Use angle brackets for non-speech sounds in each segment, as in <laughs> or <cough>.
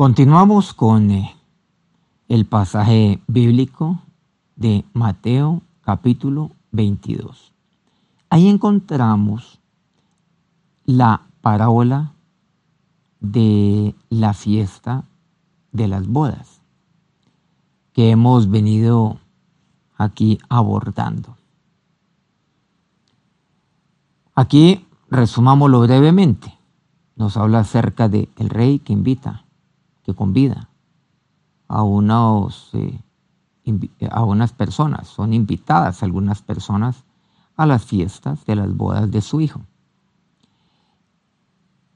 Continuamos con eh, el pasaje bíblico de Mateo capítulo 22. Ahí encontramos la parábola de la fiesta de las bodas que hemos venido aquí abordando. Aquí resumámoslo brevemente. Nos habla acerca del el rey que invita, que convida a, unos, eh, a unas personas. Son invitadas algunas personas a las fiestas de las bodas de su hijo.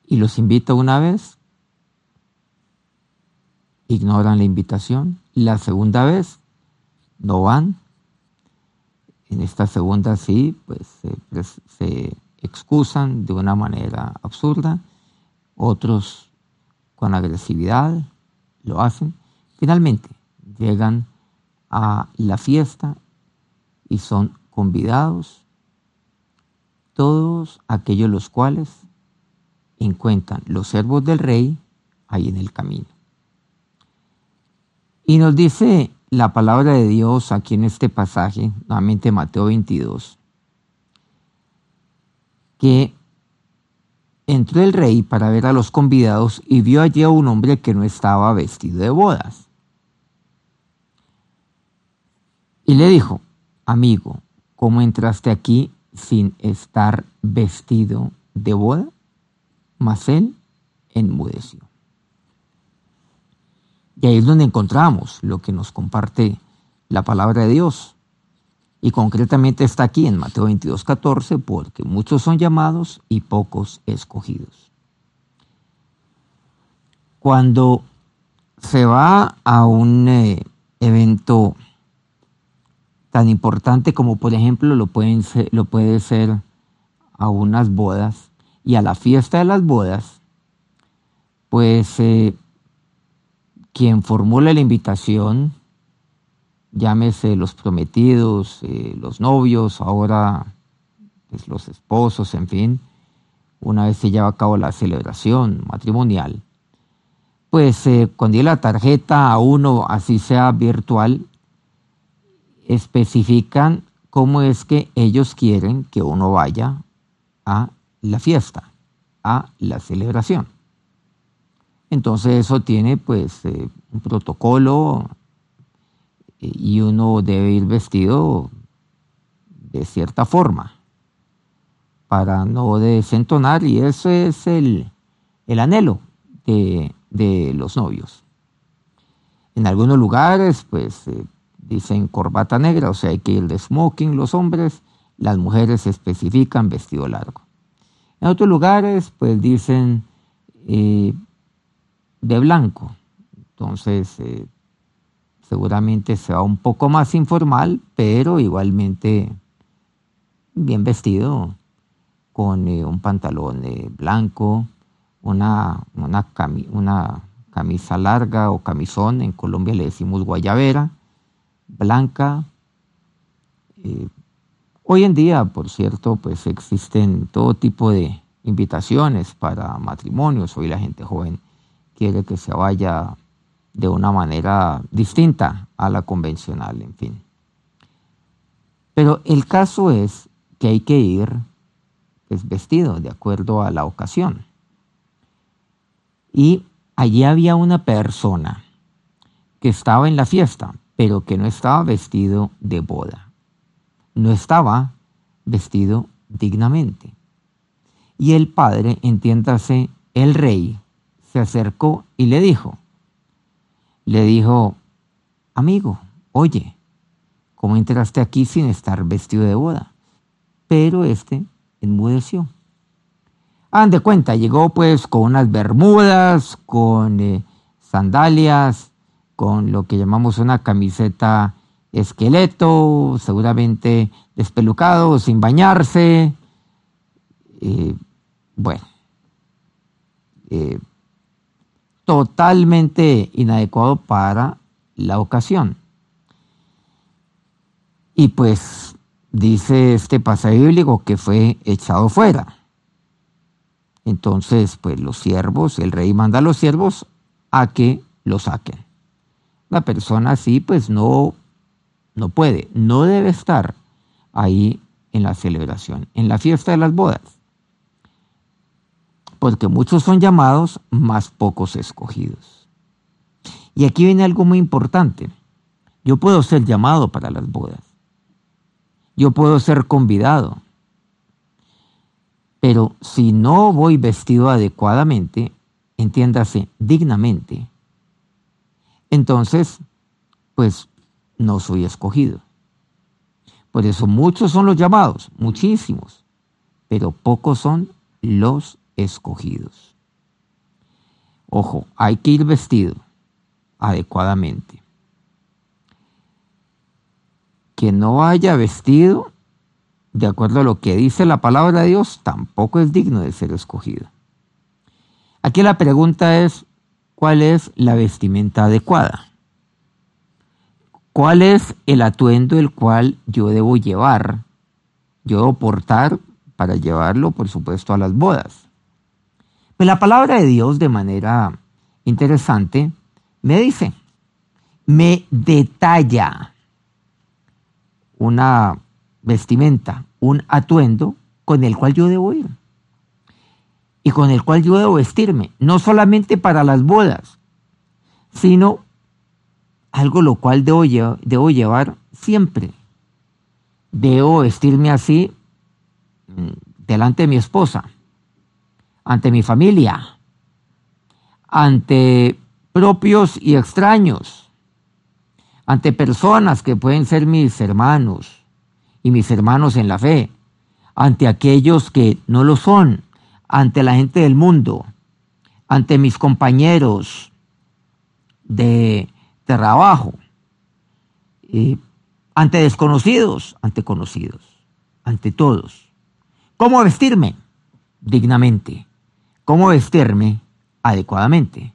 Y los invita una vez, ignoran la invitación. La segunda vez, no van. En esta segunda sí, pues se excusan de una manera absurda, otros con agresividad lo hacen. Finalmente llegan a la fiesta y son convidados todos aquellos los cuales encuentran los servos del rey ahí en el camino. Y nos dice la palabra de Dios aquí en este pasaje, nuevamente Mateo 22, que entró el rey para ver a los convidados y vio allí a un hombre que no estaba vestido de bodas. Y le dijo, amigo, ¿cómo entraste aquí sin estar vestido de boda? Mas él enmudeció. Y ahí es donde encontramos lo que nos comparte la palabra de Dios. Y concretamente está aquí en Mateo 22, 14, porque muchos son llamados y pocos escogidos. Cuando se va a un eh, evento tan importante como por ejemplo lo, pueden lo puede ser a unas bodas y a la fiesta de las bodas, pues eh, quien formula la invitación llámese los prometidos, eh, los novios, ahora pues, los esposos, en fin, una vez se lleva a cabo la celebración matrimonial, pues eh, cuando la tarjeta a uno, así sea virtual, especifican cómo es que ellos quieren que uno vaya a la fiesta, a la celebración. Entonces eso tiene pues eh, un protocolo y uno debe ir vestido de cierta forma para no desentonar y eso es el, anhelo de, los novios. En algunos lugares pues eh, dicen corbata negra, o sea hay que ir de smoking los hombres, las mujeres especifican vestido largo. En otros lugares pues dicen eh, de blanco, entonces eh, seguramente sea un poco más informal, pero igualmente bien vestido, con eh, un pantalón eh, blanco, una, una, camisa larga o camisón, en Colombia le decimos guayabera, blanca. Eh, hoy en día, por cierto, pues existen todo tipo de invitaciones para matrimonios. Hoy la gente joven quiere que se vaya de una manera distinta a la convencional, en fin. Pero el caso es que hay que ir pues, vestido de acuerdo a la ocasión. Y allí había una persona que estaba en la fiesta, pero que no estaba vestido de boda. No estaba vestido dignamente. Y el padre, entiéndase, el rey, se acercó y le dijo, le dijo, amigo, oye, ¿cómo entraste aquí sin estar vestido de boda? Pero este enmudeció. Hagan de cuenta, llegó pues con unas bermudas, con eh, sandalias, con lo que llamamos una camiseta esqueleto, seguramente despelucado, sin bañarse. Eh, bueno, eh, totalmente inadecuado para la ocasión. Y pues dice este pasaje bíblico que fue echado fuera. Entonces, pues los siervos, el rey manda a los siervos a que lo saquen. La persona así pues no, no puede, no debe estar ahí en la celebración, en la fiesta de las bodas. Porque muchos son llamados, más pocos escogidos. Y aquí viene algo muy importante. Yo puedo ser llamado para las bodas. Yo puedo ser convidado. Pero si no voy vestido adecuadamente, entiéndase, dignamente, entonces, pues no soy escogido. Por eso muchos son los llamados, muchísimos, pero pocos son los escogidos. Ojo, hay que ir vestido adecuadamente. Que no haya vestido de acuerdo a lo que dice la palabra de Dios, tampoco es digno de ser escogido. Aquí la pregunta es, ¿cuál es la vestimenta adecuada? ¿Cuál es el atuendo el cual yo debo llevar? Yo debo portar para llevarlo, por supuesto, a las bodas. Pues la palabra de Dios, de manera interesante, me dice, me detalla una vestimenta, un atuendo con el cual yo debo ir y con el cual yo debo vestirme, no solamente para las bodas, sino algo lo cual debo, debo llevar siempre. Debo vestirme así mm, delante de mi esposa, ante mi familia, ante propios y extraños, ante personas que pueden ser mis hermanos y mis hermanos en la fe, ante aquellos que no lo son, ante la gente del mundo, ante mis compañeros de trabajo, ante desconocidos, ante conocidos, ante todos. ¿Cómo vestirme? Dignamente. ¿Cómo vestirme adecuadamente?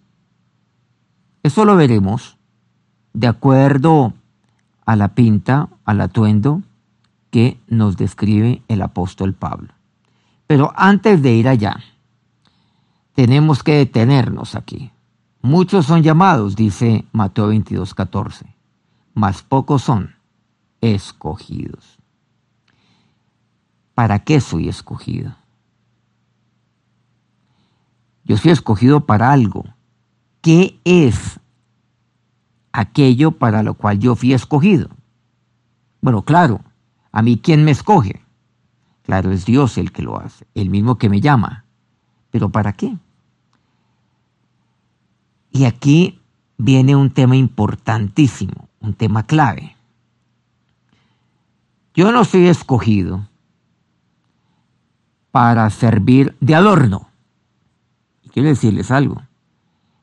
Eso lo veremos de acuerdo a la pinta, al atuendo que nos describe el apóstol Pablo. Pero antes de ir allá, tenemos que detenernos aquí. Muchos son llamados, dice Mateo 22, 14, mas pocos son escogidos. ¿Para qué soy escogido? Yo soy escogido para algo. ¿Qué es aquello para lo cual yo fui escogido? Bueno, claro, a mí quién me escoge. Claro, es Dios el que lo hace, el mismo que me llama. Pero ¿para qué? Y aquí viene un tema importantísimo, un tema clave. Yo no soy escogido para servir de adorno. Quiero decirles algo.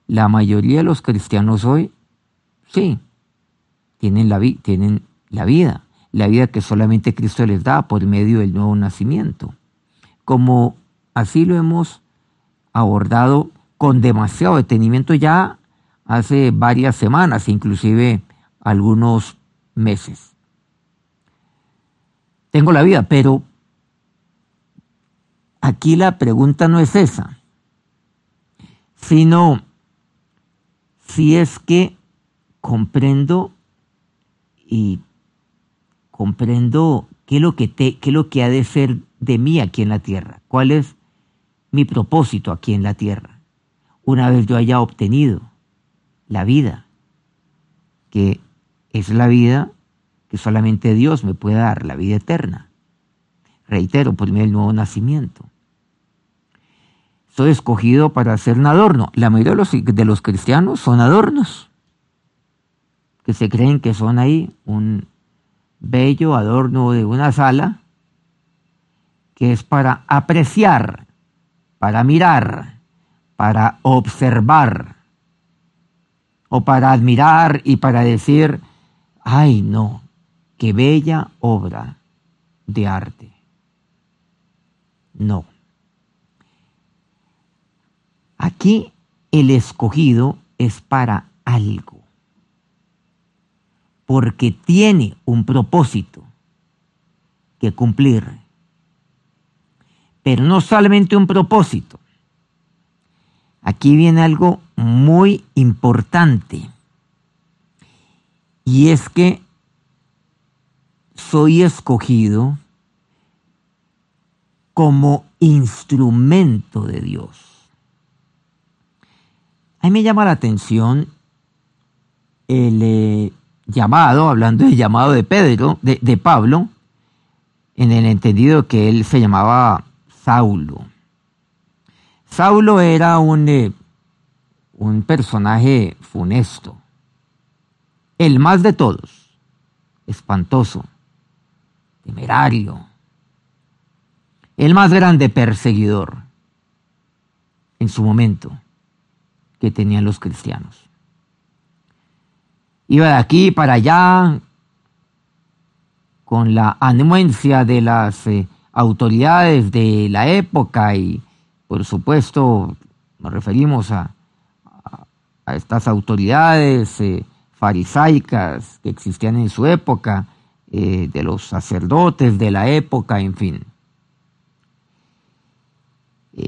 La mayoría de los cristianos hoy, sí, tienen la, tienen la vida, la vida que solamente Cristo les da por medio del nuevo nacimiento. Como así lo hemos abordado con demasiado detenimiento ya hace varias semanas, inclusive algunos meses. Tengo la vida, pero aquí la pregunta no es esa, sino si es que comprendo y comprendo qué es lo que, te, qué es lo que ha de ser de mí aquí en la tierra, cuál es mi propósito aquí en la tierra una vez yo haya obtenido la vida, que es la vida que solamente Dios me puede dar, la vida eterna. Reitero, por medio del nuevo nacimiento. Soy escogido para ser un adorno. La mayoría de los, de los cristianos son adornos, que se creen que son ahí un bello adorno de una sala, que es para apreciar, para mirar, para observar o para admirar y para decir, ay no, qué bella obra de arte. No. Aquí el escogido es para algo, porque tiene un propósito que cumplir. Pero no solamente un propósito, aquí viene algo muy importante. Y es que soy escogido como instrumento de Dios. A mí me llama la atención el eh, llamado, hablando del llamado de Pedro, de, Pablo, en el entendido que él se llamaba Saulo. Saulo era un, eh, un personaje funesto, el más de todos, espantoso, temerario, el más grande perseguidor en su momento que tenían los cristianos. Iba de aquí para allá con la anuencia de las eh, autoridades de la época y por supuesto nos referimos a, a, estas autoridades eh, farisaicas que existían en su época, eh, de los sacerdotes de la época, en fin.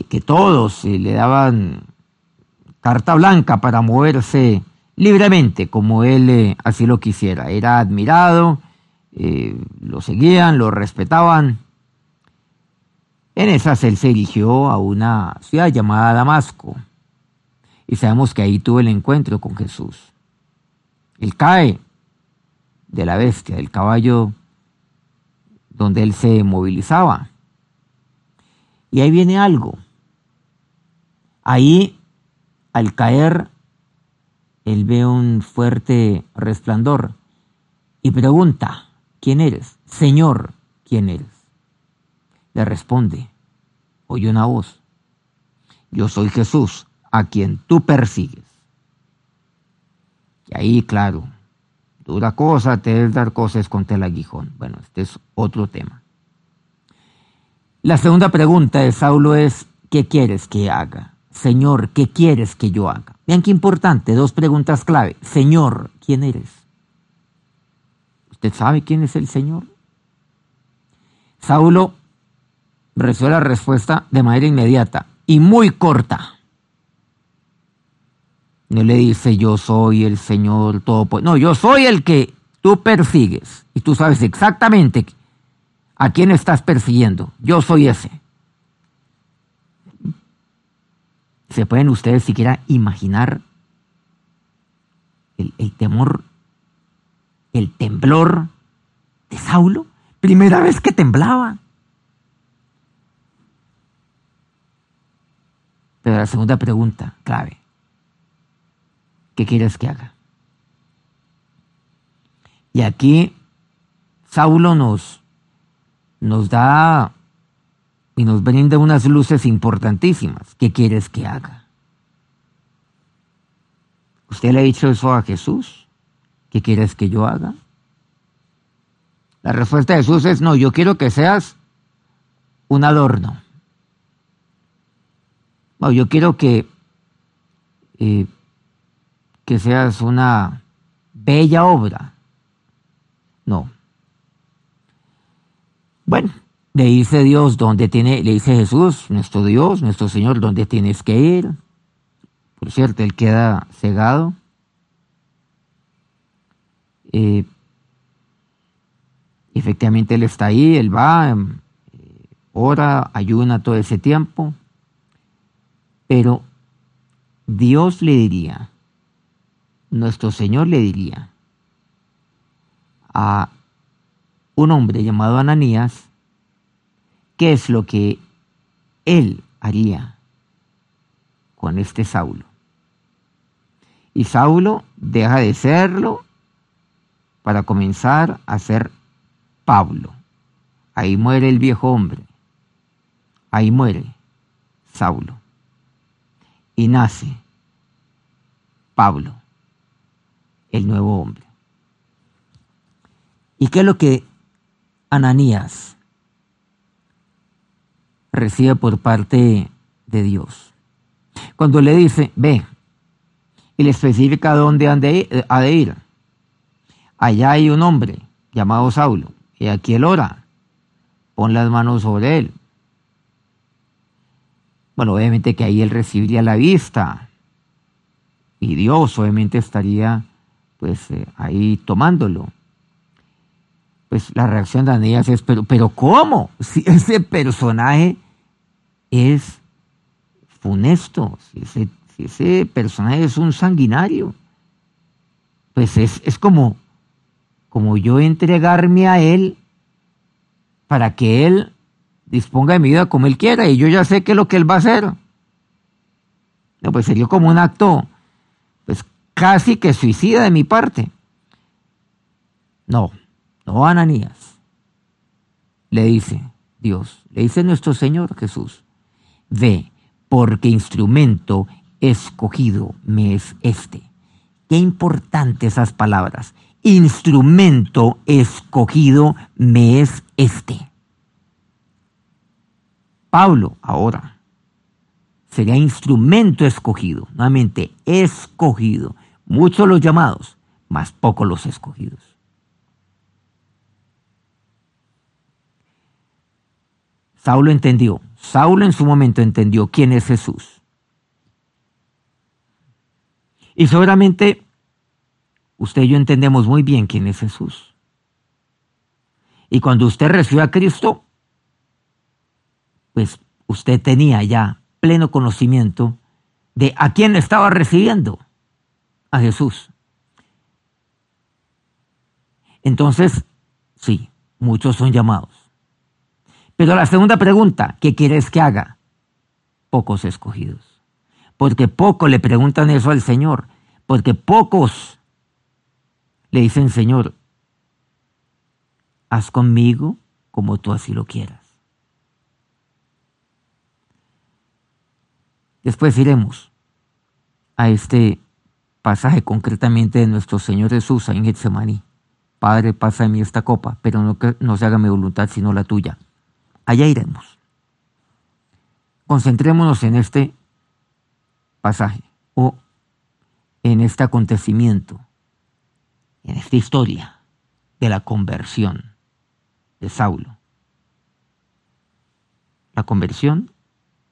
que todos le daban carta blanca para moverse libremente como él eh, así lo quisiera. Era admirado, eh, lo seguían, lo respetaban. En esas él se dirigió a una ciudad llamada Damasco y sabemos que ahí tuvo el encuentro con Jesús. Él cae de la bestia, del caballo donde él se movilizaba. Y ahí viene algo. Ahí al caer, él ve un fuerte resplandor y pregunta, ¿quién eres? Señor, ¿quién eres? Le responde, oye una voz, yo soy Jesús, a quien tú persigues. Y ahí, claro, dura cosa te es dar cosas con el aguijón. Bueno, este es otro tema. La segunda pregunta de Saulo es, ¿qué quieres que haga? Señor, ¿qué quieres que yo haga? Vean qué importante, dos preguntas clave. Señor, ¿quién eres? ¿Usted sabe quién es el Señor? Saulo recibió la respuesta de manera inmediata y muy corta. No le dice yo soy el Señor todo. No, yo soy el que tú persigues y tú sabes exactamente a quién estás persiguiendo. Yo soy ese. ¿Se pueden ustedes siquiera imaginar el, temor, el temblor de Saulo? Primera vez que temblaba. Pero la segunda pregunta, clave. ¿Qué quieres que haga? Y aquí Saulo nos, nos da y nos brinda unas luces importantísimas. ¿Qué quieres que haga? ¿Usted le ha dicho eso a Jesús? ¿Qué quieres que yo haga? La respuesta de Jesús es, no, yo quiero que seas un adorno. No, yo quiero que, eh, que seas una bella obra. No. Bueno, le dice Dios dónde tiene, le dice Jesús, nuestro Dios, nuestro Señor, dónde tienes que ir. Por cierto, él queda cegado. Eh, efectivamente él está ahí, él va, eh, ora, ayuna todo ese tiempo. Pero Dios le diría, nuestro Señor le diría a un hombre llamado Ananías, qué es lo que él haría con este Saulo. Y Saulo deja de serlo para comenzar a ser Pablo. Ahí muere el viejo hombre. Ahí muere Saulo. Y nace Pablo, el nuevo hombre. ¿Y qué es lo que Ananías recibe por parte de Dios. Cuando le dice, ve, y le especifica dónde eh, ha de ir. Allá hay un hombre llamado Saulo, y aquí él ora, pon las manos sobre él. Bueno, obviamente que ahí él recibiría la vista y Dios obviamente estaría pues eh, ahí tomándolo. Pues la reacción de Ananías es, pero, pero ¿cómo? <laughs> Si ese personaje es funesto, si ese, personaje es un sanguinario, pues es, es como, como yo entregarme a él para que él disponga de mi vida como él quiera y yo ya sé qué es lo que él va a hacer. No, pues sería como un acto, pues casi que suicida de mi parte. No, no, Ananías. Le dice Dios, le dice nuestro Señor Jesús, ve, porque instrumento escogido me es este. Qué importante esas palabras. Instrumento escogido me es este. Pablo ahora sería instrumento escogido, nuevamente escogido. Muchos los llamados, más pocos los escogidos. Saulo entendió, Saulo en su momento entendió quién es Jesús. Y seguramente usted y yo entendemos muy bien quién es Jesús. Y cuando usted recibió a Cristo, pues usted tenía ya pleno conocimiento de a quién estaba recibiendo, a Jesús. Entonces, sí, muchos son llamados. Pero la segunda pregunta, ¿qué quieres que haga? Pocos escogidos. Porque pocos le preguntan eso al Señor. Porque pocos le dicen, Señor, haz conmigo como tú así lo quieras. Después iremos a este pasaje concretamente de nuestro Señor Jesús en Getsemaní. Padre, pasa en mí esta copa, pero no que no se haga mi voluntad sino la tuya. Allá iremos. Concentrémonos en este pasaje o en este acontecimiento, en esta historia de la conversión de Saulo. La conversión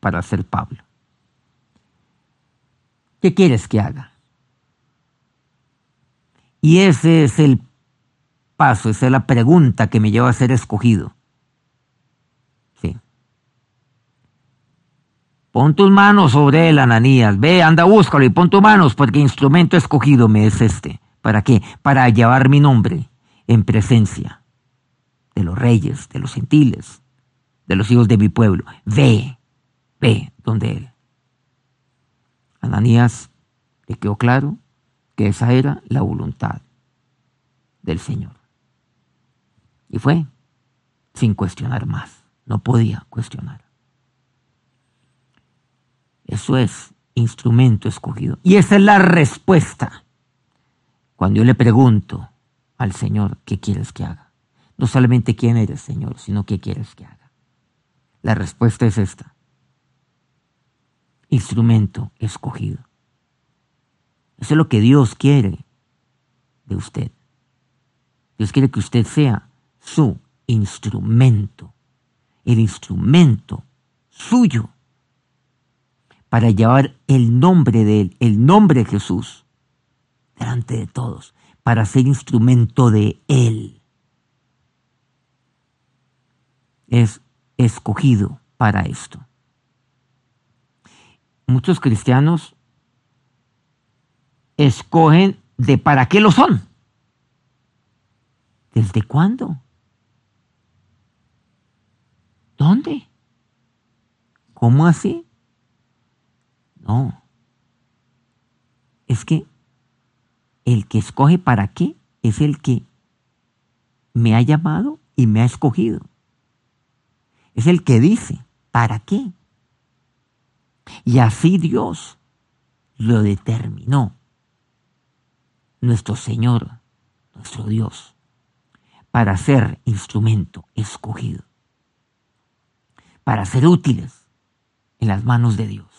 para ser Pablo. ¿Qué quieres que haga? Y ese es el paso, esa es la pregunta que me lleva a ser escogido. Sí. Pon tus manos sobre él, Ananías. Ve, anda, búscalo y pon tus manos, porque instrumento escogido me es este. ¿Para qué? Para llevar mi nombre en presencia de los reyes, de los gentiles, de los hijos de mi pueblo. Ve, ve donde él. Ananías le quedó claro que esa era la voluntad del Señor. Y fue sin cuestionar más. No podía cuestionar. Eso es instrumento escogido. Y esa es la respuesta. Cuando yo le pregunto al Señor, ¿qué quieres que haga? No solamente quién eres, Señor, sino qué quieres que haga. La respuesta es esta instrumento escogido. Eso es lo que Dios quiere de usted. Dios quiere que usted sea su instrumento, el instrumento suyo para llevar el nombre de Él, el nombre de Jesús, delante de todos, para ser instrumento de Él. Es escogido para esto muchos cristianos escogen de para qué lo son. ¿Desde cuándo? ¿Dónde? ¿Cómo así? No. Es que el que escoge para qué es el que me ha llamado y me ha escogido. Es el que dice, ¿para qué? Y así Dios lo determinó. Nuestro Señor, nuestro Dios, para ser instrumento escogido, para ser útiles en las manos de Dios.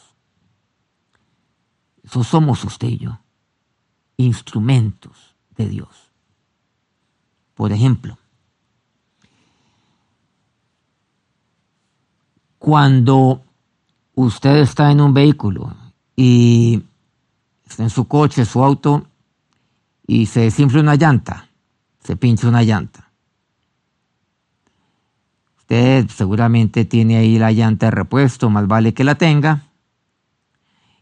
Eso somos usted y yo, instrumentos de Dios. Por ejemplo, cuando usted está en un vehículo y está en su coche, su auto, y se desinfla una llanta, se pincha una llanta. Usted seguramente tiene ahí la llanta de repuesto, más vale que la tenga,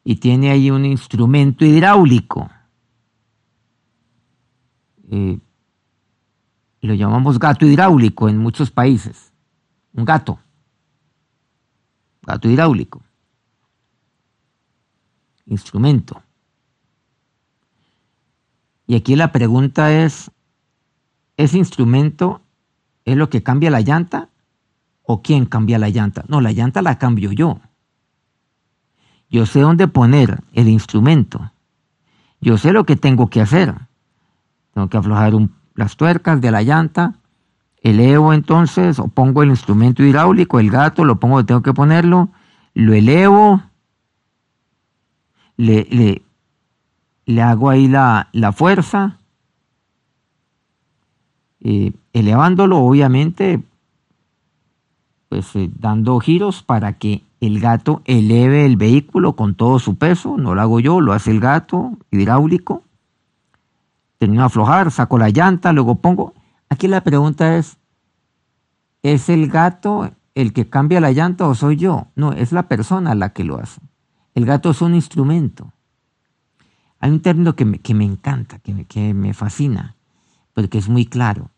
y tiene ahí un instrumento hidráulico. Eh, lo llamamos gato hidráulico en muchos países. Un gato. Gato hidráulico. Instrumento. Y aquí la pregunta es, ¿ese instrumento es lo que cambia la llanta o quién cambia la llanta? No, la llanta la cambio yo. Yo sé dónde poner el instrumento. Yo sé lo que tengo que hacer. Tengo que aflojar las tuercas de la llanta. Elevo entonces o pongo el instrumento hidráulico, el gato, lo pongo tengo que ponerlo. Lo elevo. Le, le, hago ahí la, fuerza, eh, elevándolo obviamente, pues eh, dando giros para que el gato eleve el vehículo con todo su peso, no lo hago yo, lo hace el gato hidráulico. Termino de aflojar, saco la llanta, luego pongo. Aquí la pregunta es, ¿es el gato el que cambia la llanta o soy yo? No, es la persona la que lo hace. El gato es un instrumento. Hay un término que me, que me encanta, que me, que me, fascina, porque es muy claro.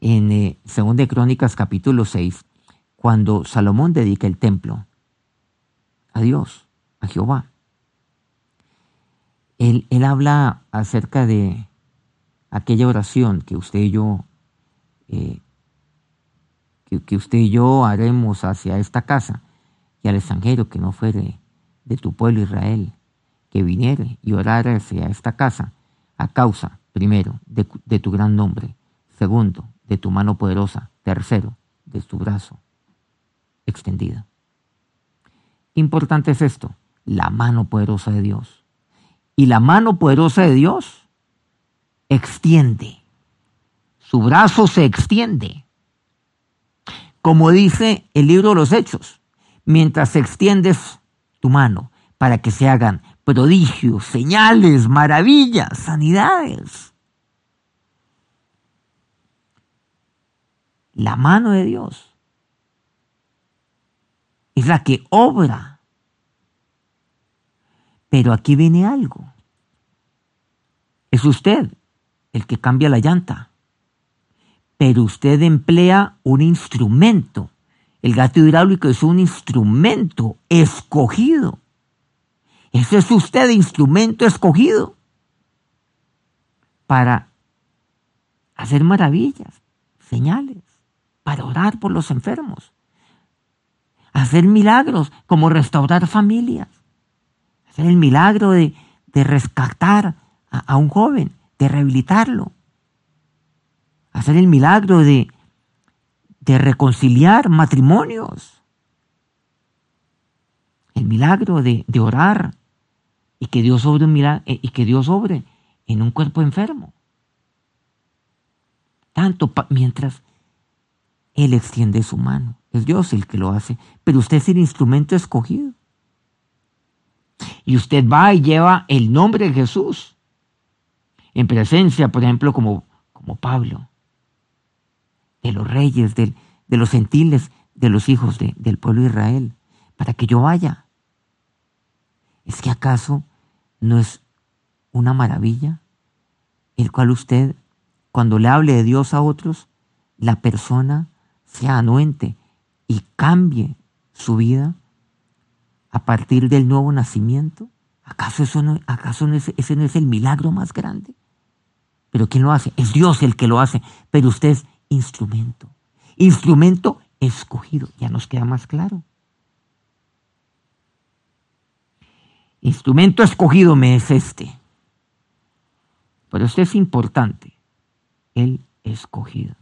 En eh, de Crónicas capítulo 6, cuando Salomón dedica el templo a Dios, a Jehová, él, él habla acerca de aquella oración que usted y yo, eh, que, usted y yo haremos hacia esta casa y al extranjero que no fuere de tu pueblo Israel que viniere y orara hacia esta casa, a causa, primero, de, de tu gran nombre, segundo, de tu mano poderosa, tercero, de tu brazo extendido. Importante es esto, la mano poderosa de Dios. Y la mano poderosa de Dios extiende. Su brazo se extiende. Como dice el libro de los Hechos, mientras extiendes tu mano para que se hagan prodigios, señales, maravillas, sanidades. La mano de Dios es la que obra. Pero aquí viene algo. Es usted el que cambia la llanta. Pero usted emplea un instrumento. El gato hidráulico es un instrumento escogido ese es usted instrumento escogido para hacer maravillas, señales, para orar por los enfermos, hacer milagros como restaurar familias, hacer el milagro de, rescatar a, un joven, de rehabilitarlo, hacer el milagro de, de reconciliar matrimonios, el milagro de, de orar y que Dios obre eh, y que Dios obre en un cuerpo enfermo. Tanto mientras Él extiende su mano. Dios el que lo hace, pero usted es el instrumento escogido. Y usted va y lleva el nombre de Jesús en presencia, por ejemplo, como, como Pablo, de los reyes, de, de los gentiles, de los hijos del pueblo de Israel, para que yo vaya. ¿Es que acaso no es una maravilla el cual usted, cuando le hable de Dios a otros, la persona sea anuente y cambie su vida a partir del nuevo nacimiento? ¿Acaso, eso no, acaso ese no es el milagro más grande? Pero ¿quién lo hace? Es Dios el que lo hace, pero usted es instrumento. Instrumento escogido, ya nos queda más claro. Instrumento escogido me es este. Pero esto es importante. El escogido.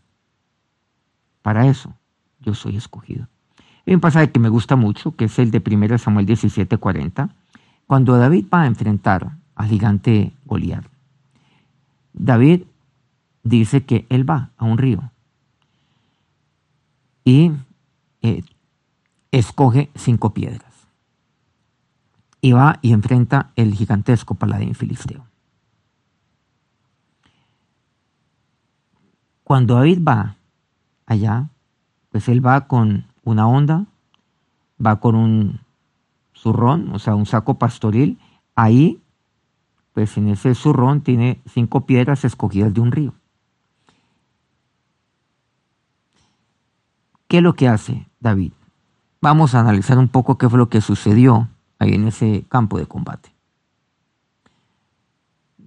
Para eso yo soy escogido. Hay un pasaje que me gusta mucho, que es el de 1 Samuel 17:40, cuando David va a enfrentar al gigante Goliat. David dice que él va a un río y eh, escoge cinco piedras y va y enfrenta el gigantesco paladín filisteo. Cuando David va allá, pues él va con una onda, va con un zurrón, o sea, un saco pastoril. Ahí, pues en ese zurrón tiene cinco piedras escogidas de un río. ¿Qué es lo que hace David? Vamos a analizar un poco qué fue lo que sucedió ahí en ese campo de combate.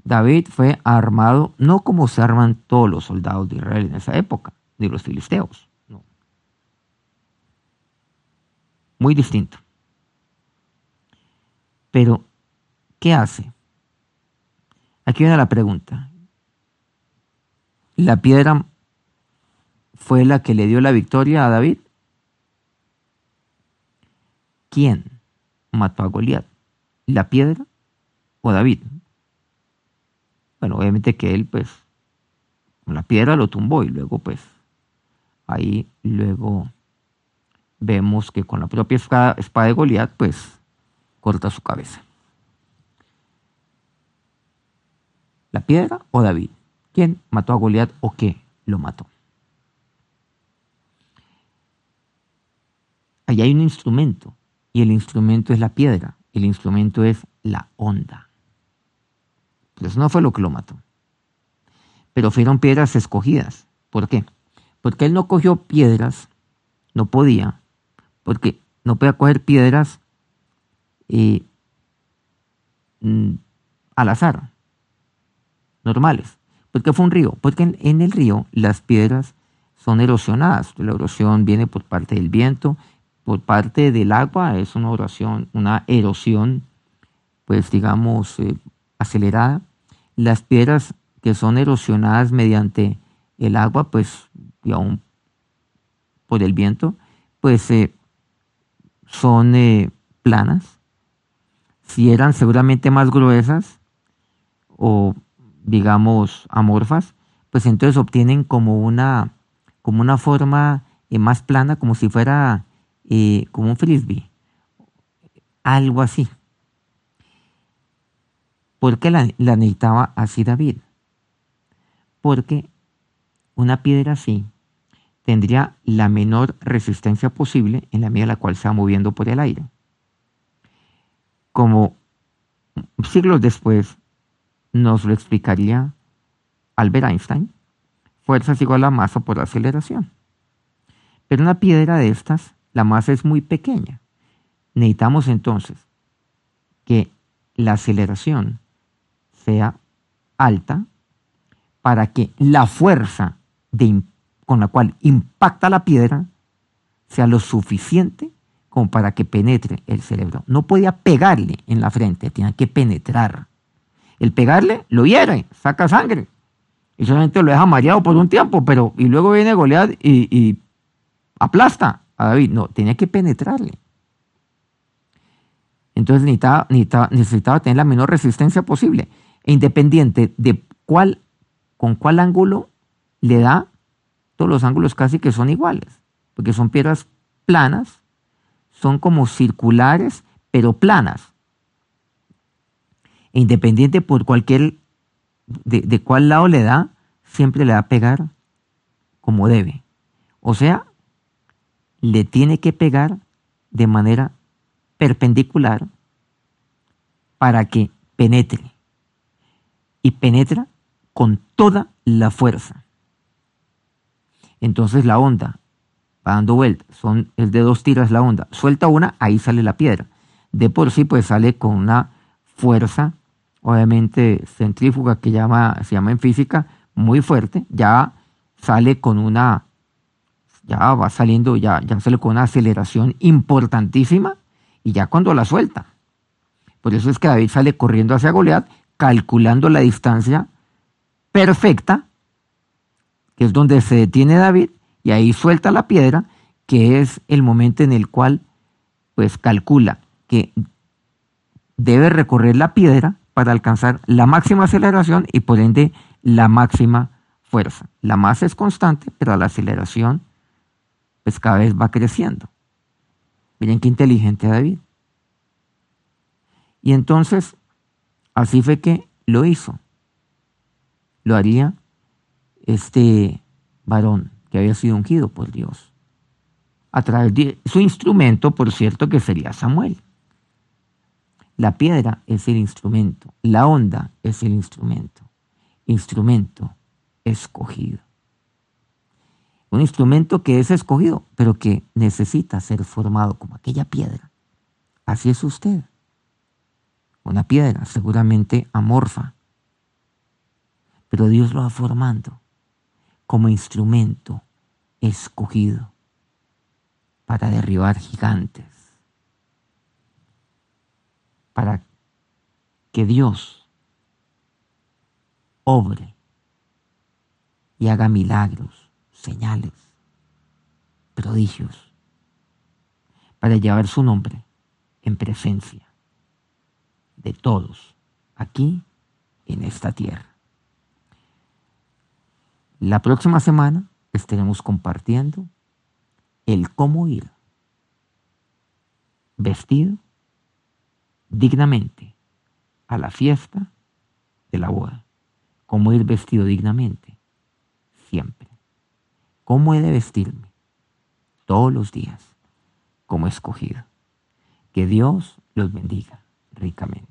David fue armado no como se arman todos los soldados de Israel en esa época, ni los filisteos. No. Muy distinto. Pero, ¿qué hace? Aquí viene la pregunta. ¿La piedra fue la que le dio la victoria a David? ¿Quién mató a Goliat? ¿La piedra o David? Bueno, obviamente que él, pues, la piedra lo tumbó y luego, pues, ahí luego vemos que con la propia espada, de Goliat, pues, corta su cabeza. ¿La piedra o David? ¿Quién mató a Goliat o qué lo mató? Allí hay un instrumento y el instrumento es la piedra, el instrumento es la onda. Pero eso no fue lo que lo mató. Pero fueron piedras escogidas. ¿Por qué? Porque él no cogió piedras, no podía, porque no podía coger piedras eh, mm, al azar, normales. Porque fue un río, porque en el río las piedras son erosionadas. La erosión viene por parte del viento por parte del agua es una oración, una erosión, pues digamos, eh, acelerada. Las piedras que son erosionadas mediante el agua, pues, y aún por el viento, pues eh, son eh, planas. Si eran seguramente más gruesas o, digamos, amorfas, pues entonces obtienen como una, como una forma más plana, como si fuera como un frisbee, algo así. ¿Por qué la, la necesitaba así David? Porque una piedra así tendría la menor resistencia posible en la medida en la cual se va moviendo por el aire. Como siglos después nos lo explicaría Albert Einstein, fuerza es igual a masa por aceleración. Pero una piedra de estas la masa es muy pequeña. Necesitamos entonces que la aceleración sea alta para que la fuerza con la cual impacta la piedra sea lo suficiente como para que penetre el cerebro. No podía pegarle en la frente, tenía que penetrar. El pegarle lo hiere, saca sangre. Y solamente lo deja mareado por un tiempo, pero y luego viene Goliat y, y aplasta a David, no, tenía que penetrarle. Entonces necesitaba, necesitaba, tener la menor resistencia posible. E independiente de cuál, con cuál ángulo le da, todos los ángulos casi que son iguales, porque son piedras planas, son como circulares, pero planas. E independiente por cualquier, de, de cuál lado le da, siempre le va a pegar como debe. O sea, le tiene que pegar de manera perpendicular para que penetre. Y penetra con toda la fuerza. Entonces la onda va dando vuelta, son, es de dos tiras la onda. Suelta una, ahí sale la piedra. De por sí, pues sale con una fuerza, obviamente centrífuga, que llama, se llama en física, muy fuerte. Ya sale con una ya va saliendo, ya, ya sale con una aceleración importantísima y ya cuando la suelta. Por eso es que David sale corriendo hacia Goliat, calculando la distancia perfecta, que es donde se detiene David, y ahí suelta la piedra, que es el momento en el cual pues calcula que debe recorrer la piedra para alcanzar la máxima aceleración y por ende la máxima fuerza. La masa es constante, pero la aceleración pues cada vez va creciendo. Miren qué inteligente David. Y entonces, así fue que lo hizo. Lo haría este varón que había sido ungido por Dios. A través de su instrumento, por cierto, que sería Samuel. La piedra es el instrumento, la onda es el instrumento, instrumento escogido. Un instrumento que es escogido, pero que necesita ser formado como aquella piedra. Así es usted. Una piedra seguramente amorfa, pero Dios lo va formando como instrumento escogido para derribar gigantes, para que Dios obre y haga milagros, señales, prodigios, para llevar su nombre en presencia de todos aquí en esta tierra. La próxima semana estaremos compartiendo el cómo ir vestido dignamente a la fiesta de la boda. Cómo ir vestido dignamente siempre. Cómo he de vestirme todos los días como escogido. Que Dios los bendiga ricamente.